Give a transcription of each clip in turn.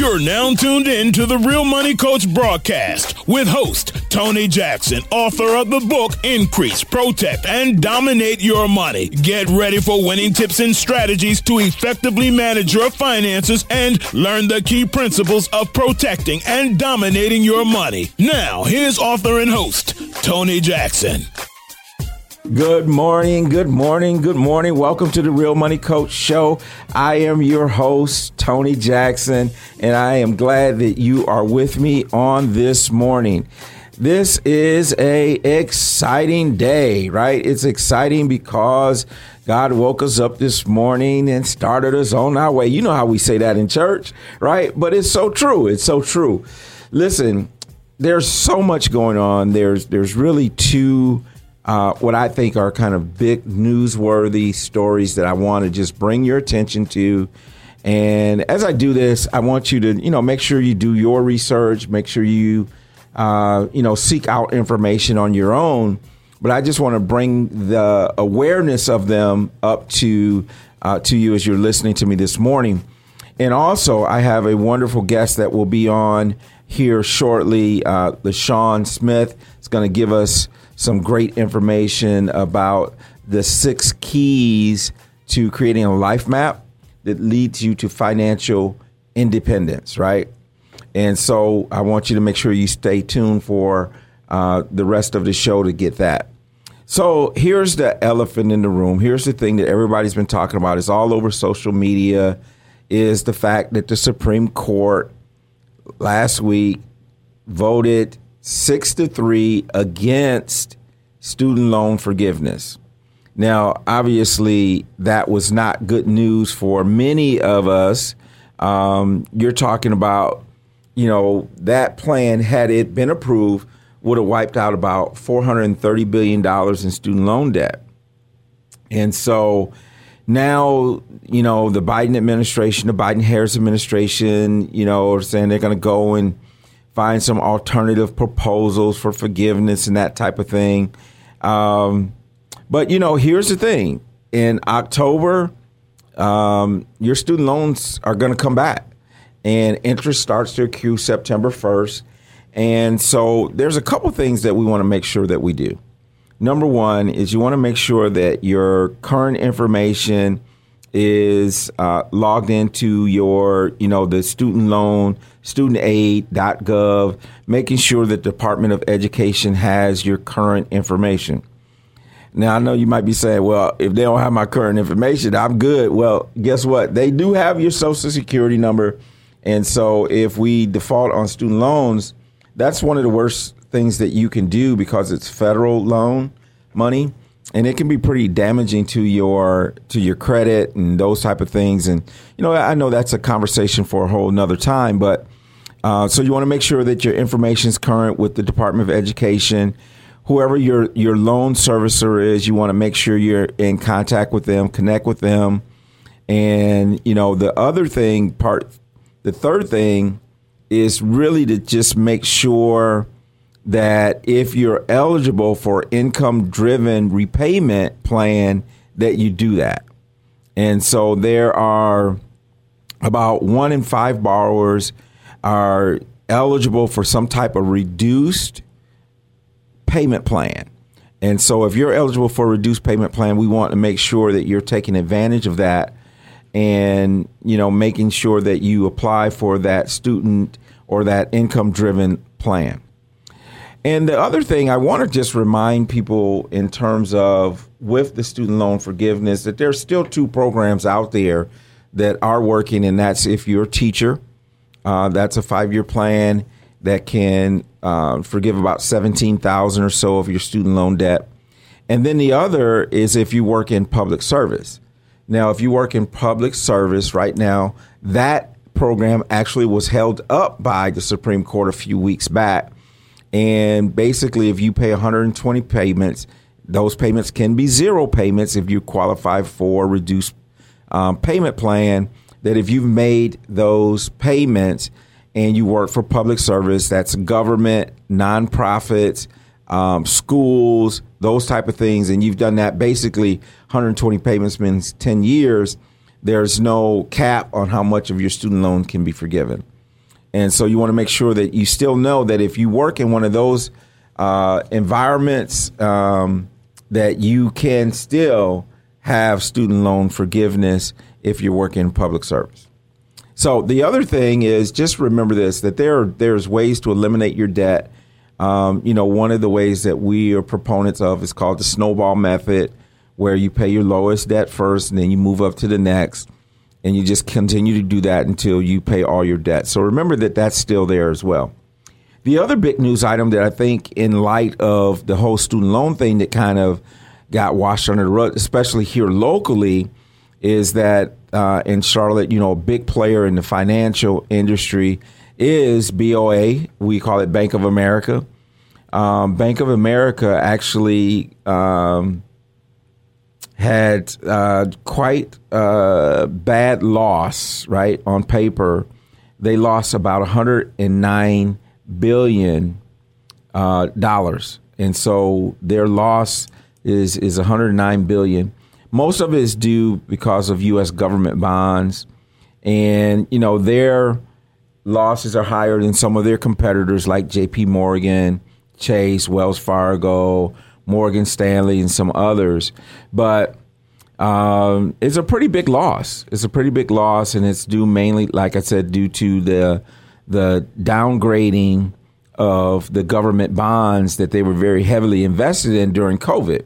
You're now tuned in to the Real Money Coach broadcast with host Tony Jackson, author of the book Increase, Protect, and Dominate Your Money. Get ready for winning tips and strategies to effectively manage your finances and learn the key principles of protecting and dominating your money. Now, here's author and host Tony Jackson. Good morning, good morning, good morning. Welcome to the Real Money Coach Show. I am your host, Tony Jackson, and I am glad that you are with me on this morning. This is a exciting day, right? It's exciting because God woke us up this morning and started us on our way. You know how we say that in church, right? But it's so true. It's so true. Listen, there's so much going on. There's there's really two uh, what I think are kind of big newsworthy stories that I want to just bring your attention to. And as I do this, I want you to, you know, make sure you do your research, make sure you, uh, you know, seek out information on your own. But I just want to bring the awareness of them up to uh, to you as you're listening to me this morning. And also, I have a wonderful guest that will be on here shortly. Uh, LaSean Smith is going to give us some great information about the six keys to creating a life map that leads you to financial independence, right? And so I want you to make sure you stay tuned for uh, the rest of the show to get that. So here's the elephant in the room. Here's the thing that everybody's been talking about. It's all over social media. Is the fact that the Supreme Court last week voted six to three against student loan forgiveness. Now, obviously, that was not good news for many of us. Um, you're talking about, you know, that plan, had it been approved, would have wiped out about $430 billion in student loan debt. And so now, you know, the Biden administration, the Biden Harris administration, you know, are saying they're going to go and find some alternative proposals for forgiveness and that type of thing. Um, but you know, here's the thing: in October, um, your student loans are going to come back, and interest starts to accrue September first. And so, there's a couple things that we want to make sure that we do. Number one is you want to make sure that your current information is uh, logged into your, you know, the student loan, studentaid.gov, making sure that the Department of Education has your current information. Now, I know you might be saying, well, if they don't have my current information, I'm good. Well, guess what? They do have your social security number. And so if we default on student loans, that's one of the worst things that you can do because it's federal loan money and it can be pretty damaging to your to your credit and those type of things. And you know, I know that's a conversation for a whole another time, but uh, so you want to make sure that your information is current with the Department of Education. Whoever your your loan servicer is, you want to make sure you're in contact with them, connect with them, and you know the other thing part, the third thing is really to just make sure that if you're eligible for income driven repayment plan that you do that. And so there are about one in five borrowers are eligible for some type of reduced payment plan. And so if you're eligible for a reduced payment plan, we want to make sure that you're taking advantage of that and you know making sure that you apply for that student or that income driven plan. And the other thing I want to just remind people in terms of with the student loan forgiveness that there's still two programs out there that are working, and that's if you're a teacher, uh, that's a five year plan that can uh, forgive about seventeen thousand or so of your student loan debt. And then the other is if you work in public service. Now, if you work in public service right now, that program actually was held up by the Supreme Court a few weeks back and basically, if you pay 120 payments, those payments can be zero payments if you qualify for reduced um, payment plan. That if you've made those payments and you work for public service, that's government, nonprofits, um, schools, those type of things, and you've done that basically 120 payments means 10 years. There's no cap on how much of your student loan can be forgiven. And so you want to make sure that you still know that if you work in one of those uh, environments, um, that you can still have student loan forgiveness if you're working in public service. So the other thing is just remember this that there there's ways to eliminate your debt. Um, you know, one of the ways that we are proponents of is called the snowball method, where you pay your lowest debt first and then you move up to the next, and you just continue to do that until you pay all your debt. So remember that that's still there as well. The other big news item that I think, in light of the whole student loan thing that kind of got washed under the rug, especially here locally, is that uh, in Charlotte, you know, a big player in the financial industry is BOA. We call it Bank of America. Um, Bank of America actually um, had uh, quite a bad loss, right, on paper. They lost about 109 billion uh, dollars, and so their loss is is 109 billion. Most of it is due because of U.S. government bonds, and you know their losses are higher than some of their competitors like J.P. Morgan, Chase, Wells Fargo, Morgan Stanley, and some others. But um, it's a pretty big loss. It's a pretty big loss, and it's due mainly, like I said, due to the the downgrading of the government bonds that they were very heavily invested in during COVID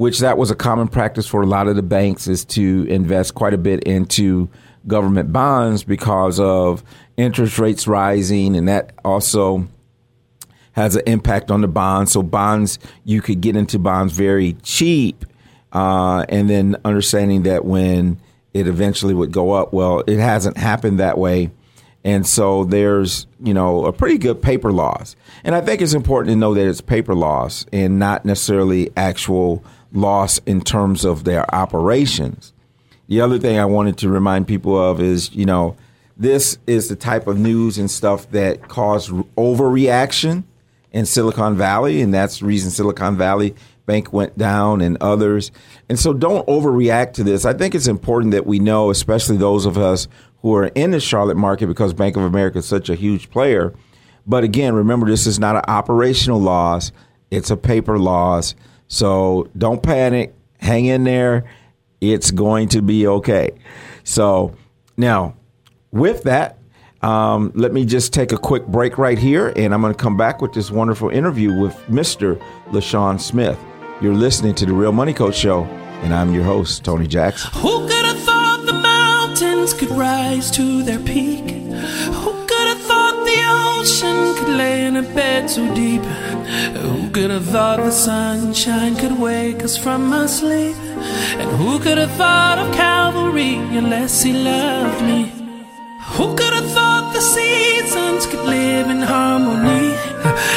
which that was a common practice for a lot of the banks is to invest quite a bit into government bonds because of interest rates rising and that also has an impact on the bonds so bonds you could get into bonds very cheap uh, and then understanding that when it eventually would go up well it hasn't happened that way and so there's, you know, a pretty good paper loss. And I think it's important to know that it's paper loss and not necessarily actual loss in terms of their operations. The other thing I wanted to remind people of is, you know, this is the type of news and stuff that caused overreaction in Silicon Valley, and that's the reason Silicon Valley Bank went down and others. And so don't overreact to this. I think it's important that we know, especially those of us who are in the Charlotte market because Bank of America is such a huge player. But again, remember, this is not an operational loss, it's a paper loss. So don't panic. Hang in there. It's going to be okay. So now, with that, um, let me just take a quick break right here, and I'm going to come back with this wonderful interview with Mr. LaSean Smith. You're listening to the Real Money Coach Show, and I'm your host, Tony Jackson. Who could have thought the mountains could rise to their peak? Who could have thought the ocean could lay in a bed so deep? Who could have thought the sunshine could wake us from our sleep? And who could have thought of Calvary unless He loved me? Who could have the seasons could live in harmony?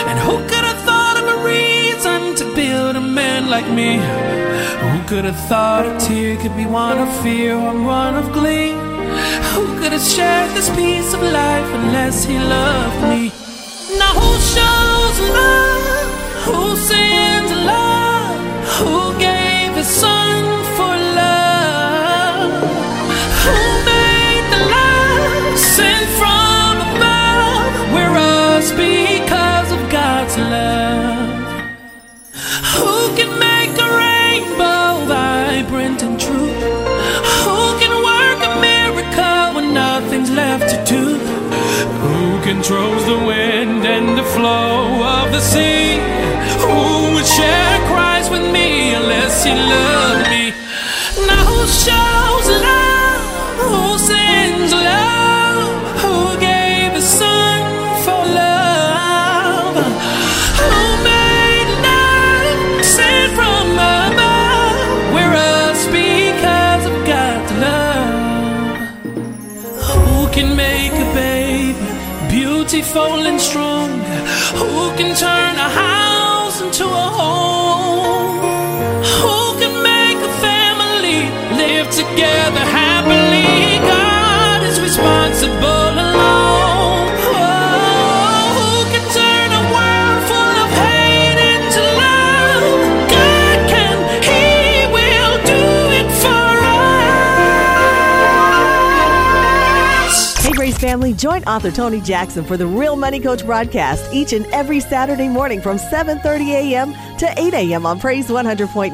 And who could have thought of a reason to build a man like me? Who could have thought a tear could be one of fear or one of glee? Who could have shared this piece of life unless he loved me? Now who shows love? Who sends love? Who gave his son controls the wind and the flow of the sea? Who would share Christ with me unless he loved and strong? Who can turn a house into a home? Who can make a family live together family. join author Tony Jackson for the Real Money Coach broadcast each and every Saturday morning from 7:30 a.m. to 8 a.m. on Praise 100.9.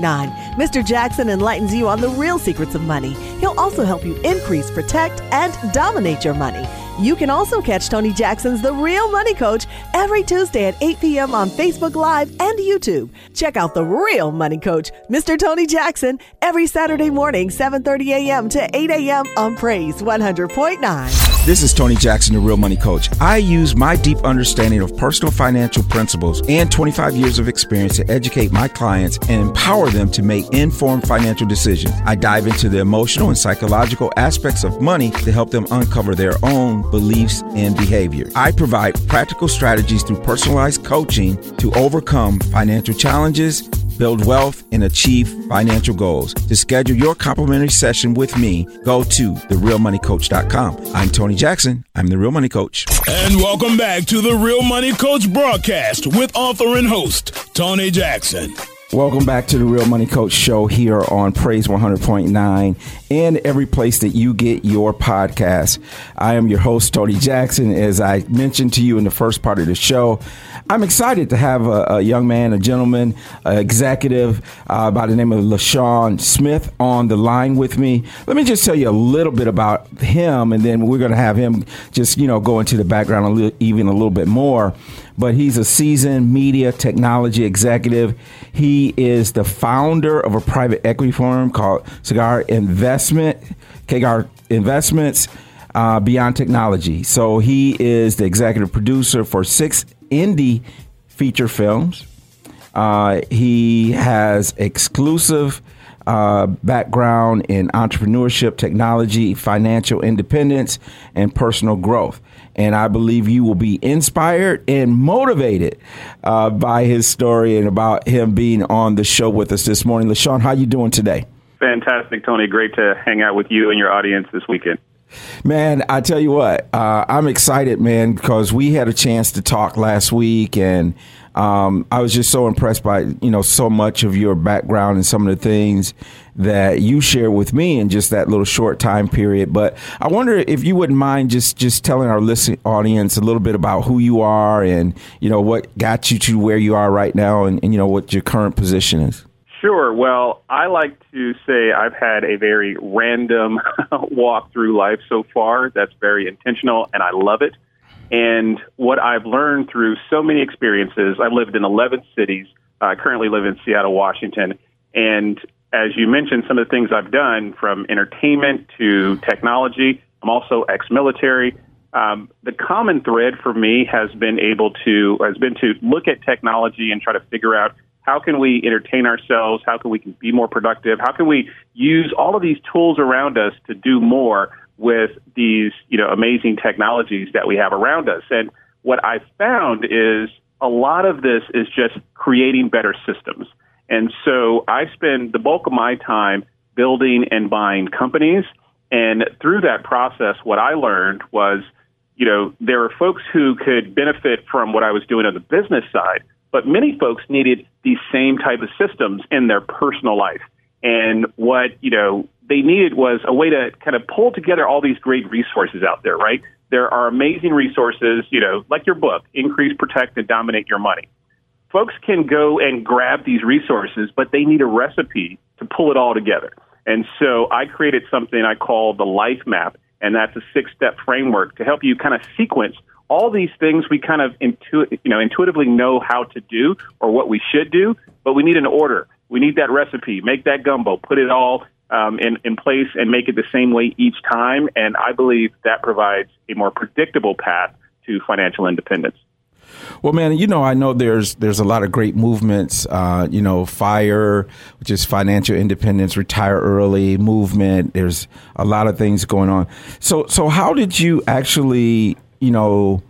Mr. Jackson enlightens you on the real secrets of money. He'll also help you increase, protect, and dominate your money. You can also catch Tony Jackson's The Real Money Coach every Tuesday at 8 p.m. on Facebook Live and YouTube. Check out The Real Money Coach, Mr. Tony Jackson, every Saturday morning, 7:30 a.m. to 8 a.m. on Praise 100.9. This is Tony Jackson, the Real Money Coach. I use my deep understanding of personal financial principles and 25 years of experience to educate my clients and empower them to make informed financial decisions. I dive into the emotional and psychological aspects of money to help them uncover their own beliefs, and behavior. I provide practical strategies through personalized coaching to overcome financial challenges, build wealth, and achieve financial goals. To schedule your complimentary session with me, go to therealmoneycoach.com. I'm Tony Jackson. I'm the Real Money Coach. And welcome back to the Real Money Coach broadcast with author and host, Tony Jackson. Welcome back to the Real Money Coach show here on Praise 100.9 and every place that you get your podcast. I am your host, Tony Jackson. As I mentioned to you in the first part of the show, I'm excited to have a, a young man, a gentleman, an executive uh, by the name of LaSean Smith on the line with me. Let me just tell you a little bit about him, and then we're going to have him just, you know, go into the background a little, even a little bit more but he's a seasoned media technology executive. He is the founder of a private equity firm called Cigar Investment, Cigar Investments uh, Beyond Technology. So he is the executive producer for six indie feature films. Uh, he has exclusive uh, background in entrepreneurship, technology, financial independence, and personal growth and I believe you will be inspired and motivated uh, by his story and about him being on the show with us this morning. LaSean, how you doing today? Fantastic, Tony. Great to hang out with you and your audience this weekend. Man, I tell you what, uh, I'm excited, man, because we had a chance to talk last week, and um, I was just so impressed by you know so much of your background and some of the things that you share with me in just that little short time period. But I wonder if you wouldn't mind just just telling our listening audience a little bit about who you are and you know what got you to where you are right now, and, and you know what your current position is. Sure. Well, I like to say I've had a very random walk through life so far. That's very intentional, and I love it. And what I've learned through so many experiences, I've lived in 11 cities. I currently live in Seattle, Washington. And as you mentioned, some of the things I've done from entertainment to technology, I'm also ex military. Um, the common thread for me has been able to has been to look at technology and try to figure out how can we entertain ourselves, how can we be more productive, how can we use all of these tools around us to do more with these, you know, amazing technologies that we have around us. And what I've found is a lot of this is just creating better systems. And so I spend the bulk of my time building and buying companies. And through that process, what I learned was, you know, there are folks who could benefit from what I was doing on the business side, but many folks needed these same type of systems in their personal life. And what, you know, they needed was a way to kind of pull together all these great resources out there, right? There are amazing resources, you know, like your book, Increase, Protect, and Dominate Your Money. Folks can go and grab these resources, but they need a recipe to pull it all together. And so I created something I call the life map, and that's a six step framework to help you kind of sequence all these things we kind of intu- you know, intuitively know how to do or what we should do, but we need an order. We need that recipe, make that gumbo, put it all um, in, in place and make it the same way each time. And I believe that provides a more predictable path to financial independence. Well, man, you know, I know there's there's a lot of great movements. Uh, you know, Fire, which is financial independence, retire early movement. There's a lot of things going on. So, so how did you actually, you know,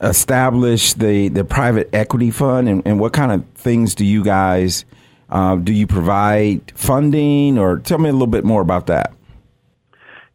establish the the private equity fund, and, and what kind of things do you guys uh, do you provide funding, or tell me a little bit more about that?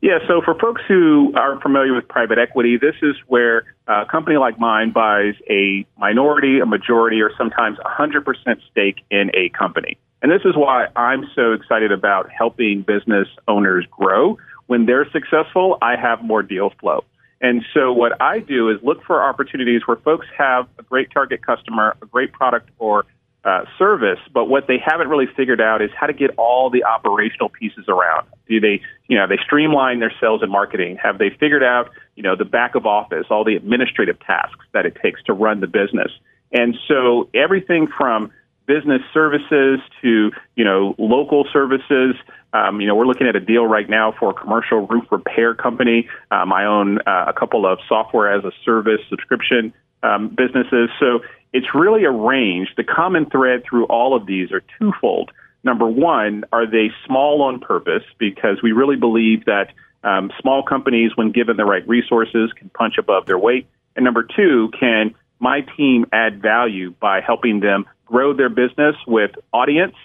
Yeah, so for folks who aren't familiar with private equity, this is where a company like mine buys a minority, a majority, or sometimes 100% stake in a company. And this is why I'm so excited about helping business owners grow. When they're successful, I have more deal flow. And so what I do is look for opportunities where folks have a great target customer, a great product or uh, service, but what they haven't really figured out is how to get all the operational pieces around. Do they, you know, they streamline their sales and marketing? Have they figured out, you know, the back of office, all the administrative tasks that it takes to run the business? And so everything from business services to, you know, local services. Um, you know, we're looking at a deal right now for a commercial roof repair company. Um, I own uh, a couple of software as a service subscription um, businesses. So it's really a range. The common thread through all of these are twofold. Number one, are they small on purpose? Because we really believe that um, small companies, when given the right resources, can punch above their weight. And number two, can my team add value by helping them grow their business with audience?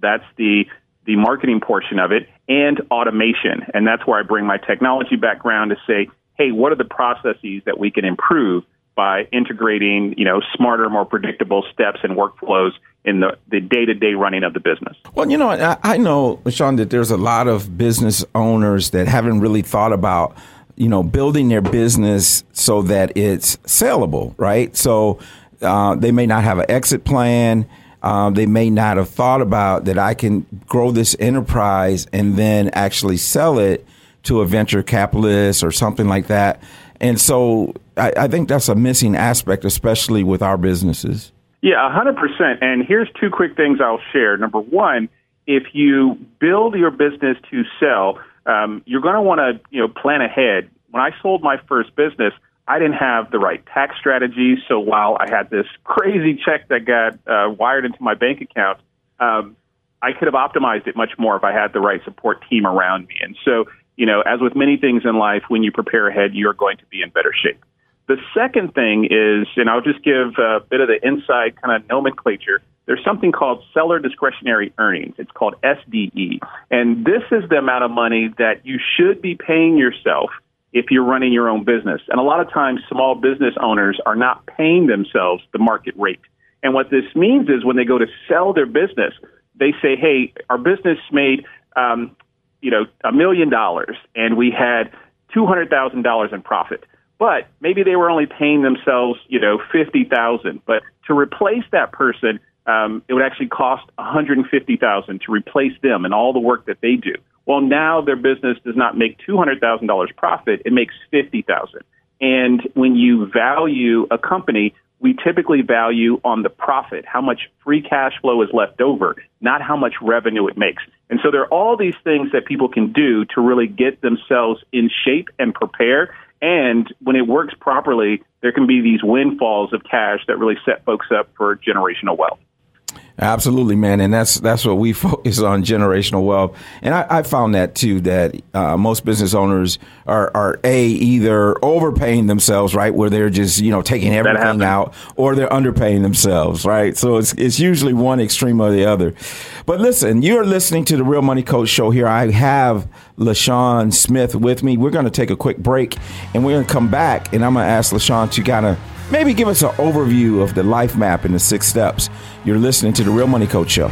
That's the the marketing portion of it and automation. And that's where I bring my technology background to say, hey, what are the processes that we can improve by integrating, you know, smarter, more predictable steps and workflows in the, the day-to-day running of the business. Well, you know, I, I know, Sean, that there's a lot of business owners that haven't really thought about, you know, building their business so that it's saleable, right? So uh, they may not have an exit plan. Um, they may not have thought about that I can grow this enterprise and then actually sell it to a venture capitalist or something like that. And so I, I think that's a missing aspect, especially with our businesses. Yeah, 100%. And here's two quick things I'll share. Number one, if you build your business to sell, um, you're going to want to you know plan ahead. When I sold my first business, I didn't have the right tax strategy. So while I had this crazy check that got uh, wired into my bank account, um, I could have optimized it much more if I had the right support team around me. And so, you know, as with many things in life, when you prepare ahead, you're going to be in better shape. The second thing is, and I'll just give a bit of the inside kind of nomenclature. There's something called seller discretionary earnings. It's called SDE. And this is the amount of money that you should be paying yourself if you're running your own business. And a lot of times, small business owners are not paying themselves the market rate. And what this means is when they go to sell their business, they say, "Hey, our business made, um, you know, a million dollars, and we had two hundred thousand dollars in profit." But maybe they were only paying themselves, you know, fifty thousand. But to replace that person, um, it would actually cost one hundred and fifty thousand to replace them and all the work that they do. Well, now their business does not make $200,000 profit, it makes 50,000. And when you value a company, we typically value on the profit, how much free cash flow is left over, not how much revenue it makes. And so there are all these things that people can do to really get themselves in shape and prepare. And when it works properly, there can be these windfalls of cash that really set folks up for generational wealth. Absolutely, man, and that's that's what we focus on generational wealth. And I, I found that too that uh, most business owners are are a either overpaying themselves, right, where they're just you know taking everything out, or they're underpaying themselves, right. So it's it's usually one extreme or the other. But listen, you're listening to the Real Money Coach Show here. I have LaSean Smith with me. We're going to take a quick break, and we're going to come back, and I'm going to ask LaSean to kind of maybe give us an overview of the life map and the six steps. You're listening to the Real Money Coach Show.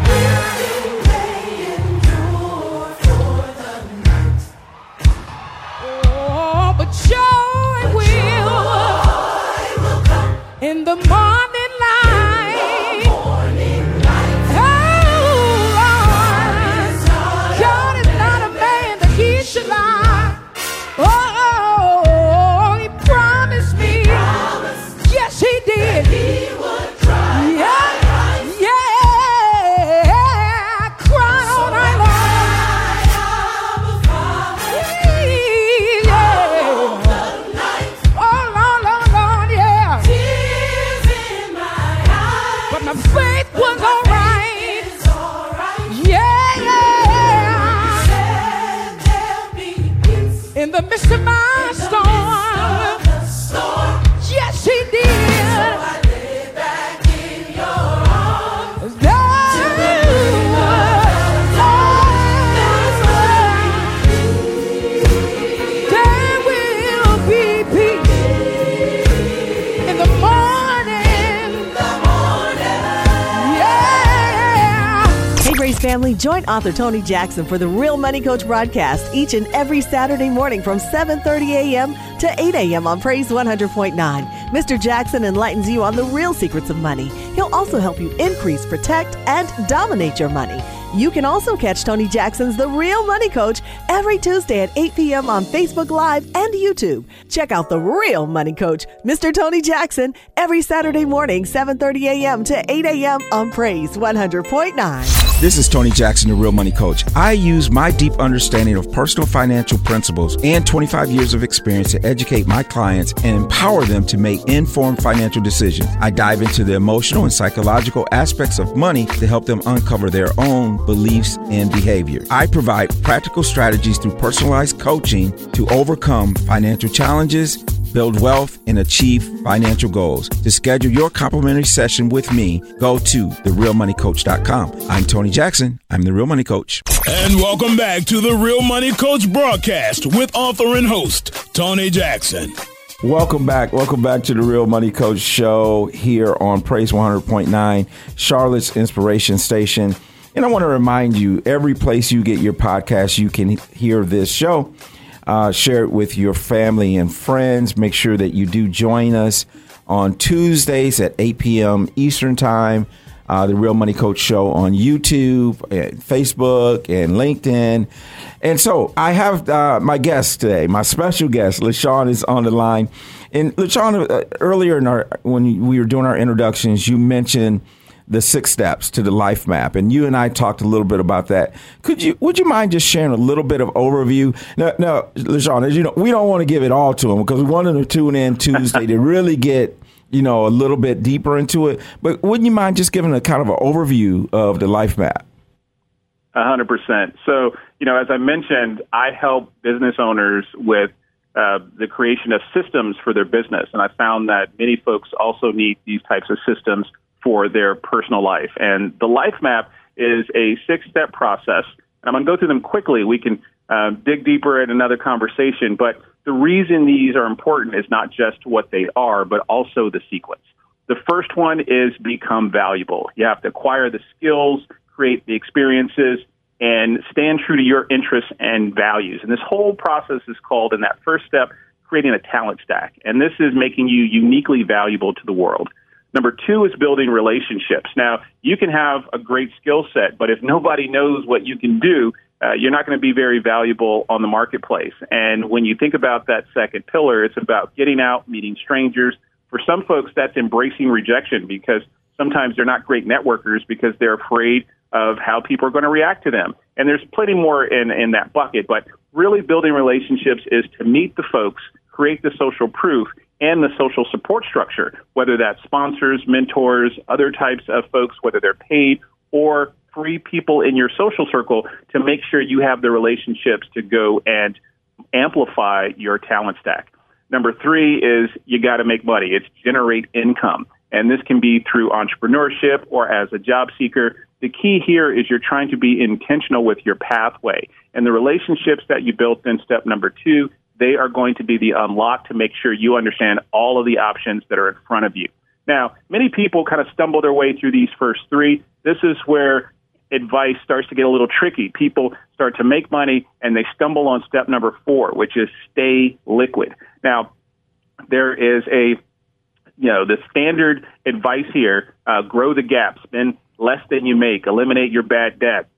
Family, join author Tony Jackson for the Real Money Coach broadcast each and every Saturday morning from 7:30 a.m. to 8 a.m. on Praise 100.9. Mr. Jackson enlightens you on the real secrets of money. He'll also help you increase, protect, and dominate your money. You can also catch Tony Jackson's The Real Money Coach every Tuesday at 8 p.m. on Facebook Live and YouTube. Check out The Real Money Coach, Mr. Tony Jackson, every Saturday morning, 7:30 a.m. to 8 a.m. on Praise 100.9. This is Tony Jackson, the Real Money Coach. I use my deep understanding of personal financial principles and 25 years of experience to educate my clients and empower them to make informed financial decisions. I dive into the emotional and psychological aspects of money to help them uncover their own beliefs and behavior. I provide practical strategies through personalized coaching to overcome financial challenges build wealth, and achieve financial goals. To schedule your complimentary session with me, go to therealmoneycoach.com. I'm Tony Jackson. I'm the Real Money Coach. And welcome back to the Real Money Coach broadcast with author and host, Tony Jackson. Welcome back. Welcome back to the Real Money Coach show here on Praise 100.9, Charlotte's Inspiration Station. And I want to remind you every place you get your podcast, you can hear this show. Uh, share it with your family and friends. Make sure that you do join us on Tuesdays at 8 p.m. Eastern Time. Uh, the Real Money Coach Show on YouTube, and Facebook, and LinkedIn. And so I have uh, my guest today, my special guest, LaSean, is on the line. And LaSean, uh, earlier in our when we were doing our introductions, you mentioned the six steps to the life map and you and I talked a little bit about that. Could you would you mind just sharing a little bit of overview? Now, now LaSean, as you know, we don't want to give it all to them because we wanted to tune in Tuesday to really get you know a little bit deeper into it. But wouldn't you mind just giving a kind of an overview of the life map? A hundred percent. So, you know, as I mentioned, I help business owners with uh, the creation of systems for their business, and I found that many folks also need these types of systems for their personal life. And the life map is a six step process. And I'm going to go through them quickly. We can uh, dig deeper in another conversation. But the reason these are important is not just what they are, but also the sequence. The first one is become valuable. You have to acquire the skills, create the experiences, and stand true to your interests and values. And this whole process is called, in that first step, creating a talent stack. And this is making you uniquely valuable to the world. Number two is building relationships. Now, you can have a great skill set, but if nobody knows what you can do, uh, you're not going to be very valuable on the marketplace. And when you think about that second pillar, it's about getting out, meeting strangers. For some folks, that's embracing rejection because sometimes they're not great networkers because they're afraid of how people are going to react to them. And there's plenty more in, in that bucket, but really building relationships is to meet the folks, create the social proof, and the social support structure, whether that's sponsors, mentors, other types of folks, whether they're paid or free people in your social circle to make sure you have the relationships to go and amplify your talent stack. Number three is you got to make money. It's generate income. And this can be through entrepreneurship or as a job seeker. The key here is you're trying to be intentional with your pathway. And the relationships that you built in step number two they are going to be the unlock to make sure you understand all of the options that are in front of you. Now, many people kind of stumble their way through these first three. This is where advice starts to get a little tricky. People start to make money and they stumble on step number four, which is stay liquid. Now, there is a, you know, the standard advice here uh, grow the gap, spend less than you make, eliminate your bad debt,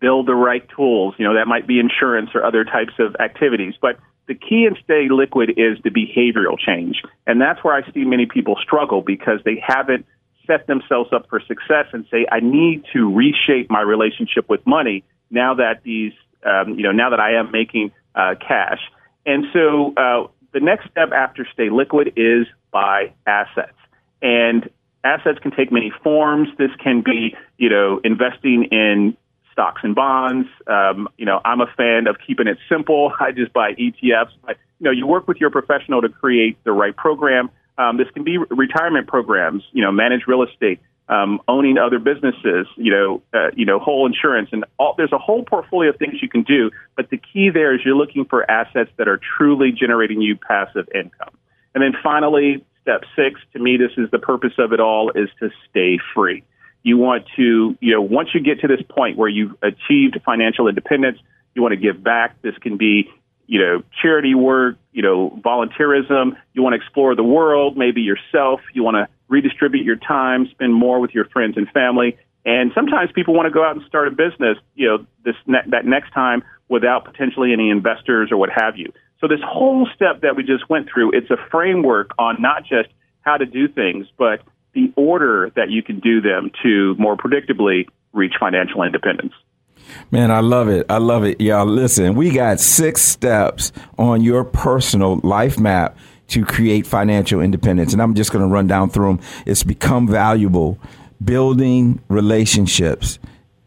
build the right tools. You know, that might be insurance or other types of activities. But the key in stay liquid is the behavioral change. And that's where I see many people struggle because they haven't set themselves up for success and say, I need to reshape my relationship with money now that these, um, you know, now that I am making uh, cash. And so uh, the next step after stay liquid is buy assets. And assets can take many forms. This can be, you know, investing in stocks and bonds. Um, you know, I'm a fan of keeping it simple. I just buy ETFs. But, you know, you work with your professional to create the right program. Um, this can be retirement programs, you know, manage real estate, um, owning other businesses, you know, uh, you know, whole insurance, and all, there's a whole portfolio of things you can do. But the key there is you're looking for assets that are truly generating you passive income. And then finally, step six, to me, this is the purpose of it all, is to stay free. You want to, you know, once you get to this point where you've achieved financial independence, you want to give back. This can be, you know, charity work, you know, volunteerism. You want to explore the world, maybe yourself. You want to redistribute your time, spend more with your friends and family. And sometimes people want to go out and start a business, you know, this ne- that next time without potentially any investors or what have you. So this whole step that we just went through, it's a framework on not just how to do things, but the order that you can do them to more predictably reach financial independence. Man, I love it. I love it. Y'all, listen, we got six steps on your personal life map to create financial independence. And I'm just going to run down through them. It's become valuable, building relationships,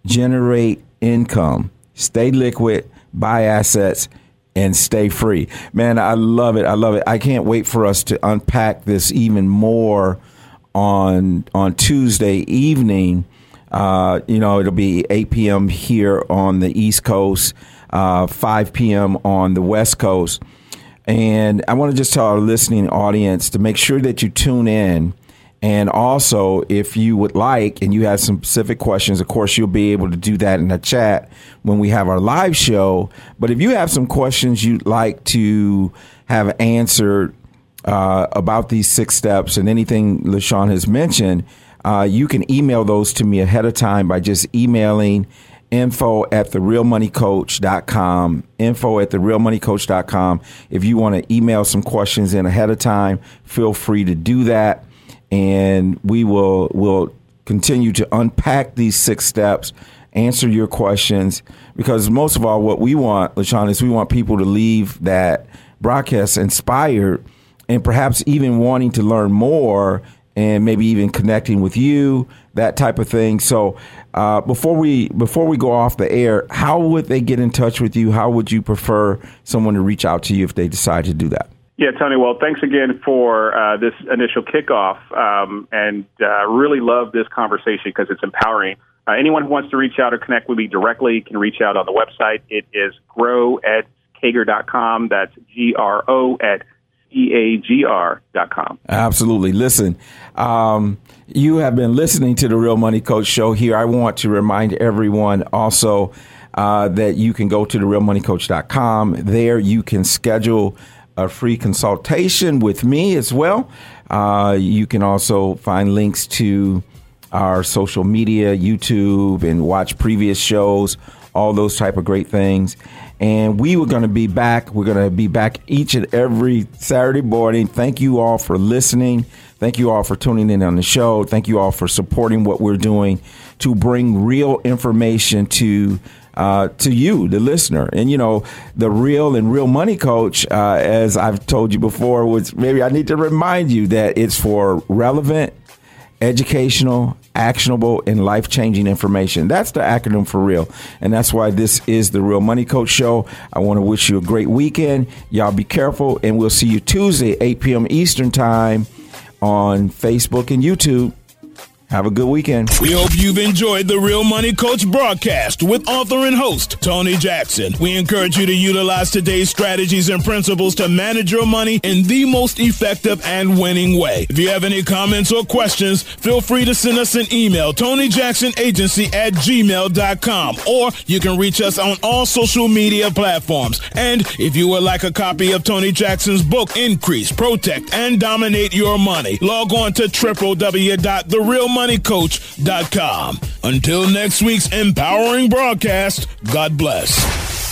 generate income, stay liquid, buy assets, and stay free. Man, I love it. I love it. I can't wait for us to unpack this even more on on Tuesday evening. Uh, you know, it'll be 8 p.m. here on the East Coast, uh, 5 p.m. on the West Coast. And I want to just tell our listening audience to make sure that you tune in. And also, if you would like and you have some specific questions, of course, you'll be able to do that in the chat when we have our live show. But if you have some questions you'd like to have answered uh, about these six steps and anything LaSean has mentioned, uh, you can email those to me ahead of time by just emailing info at therealmoneycoach.com info at therealmoneycoach.com if you want to email some questions in ahead of time feel free to do that. And we will will continue to unpack these six steps answer your questions because most of all what we want LaSean is we want people to leave that broadcast inspired and perhaps even wanting to learn more and maybe even connecting with you, that type of thing. So, uh, before we before we go off the air, how would they get in touch with you? How would you prefer someone to reach out to you if they decide to do that? Yeah, Tony. Well, thanks again for uh, this initial kickoff, um, and uh, really love this conversation because it's empowering. Uh, anyone who wants to reach out or connect with me directly can reach out on the website. It is grow at cagr.com. That's G R O at C-A-G-R.com. Absolutely. Listen, um, you have been listening to the Real Money Coach show here. I want to remind everyone also uh, that you can go to therealmoneycoach.com. There you can schedule a free consultation with me as well. Uh, you can also find links to our social media, YouTube, and watch previous shows, all those type of great things and we were going to be back. We're going to be back each and every Saturday morning. Thank you all for listening. Thank you all for tuning in on the show. Thank you all for supporting what we're doing to bring real information to uh, to you, the listener. And you know, the real and real money coach, uh, as I've told you before, was maybe I need to remind you that it's for relevant, educational, actionable, and life changing information. That's the acronym for real. And that's why this is the Real Money Coach Show. I want to wish you a great weekend. Y'all be careful, and we'll see you Tuesday, 8 p.m. Eastern Time on Facebook and YouTube. Have a good weekend. We hope you've enjoyed the Real Money Coach broadcast with author and host Tony Jackson. We encourage you to utilize today's strategies and principles to manage your money in the most effective and winning way. If you have any comments or questions, feel free to send us an email, TonyJacksonAgency at gmail.com, or you can reach us on all social media platforms. And if you would like a copy of Tony Jackson's book, Increase, Protect, and Dominate Your Money, log on to www.therealmoney.com moneycoach.com. Until next week's empowering broadcast, God bless.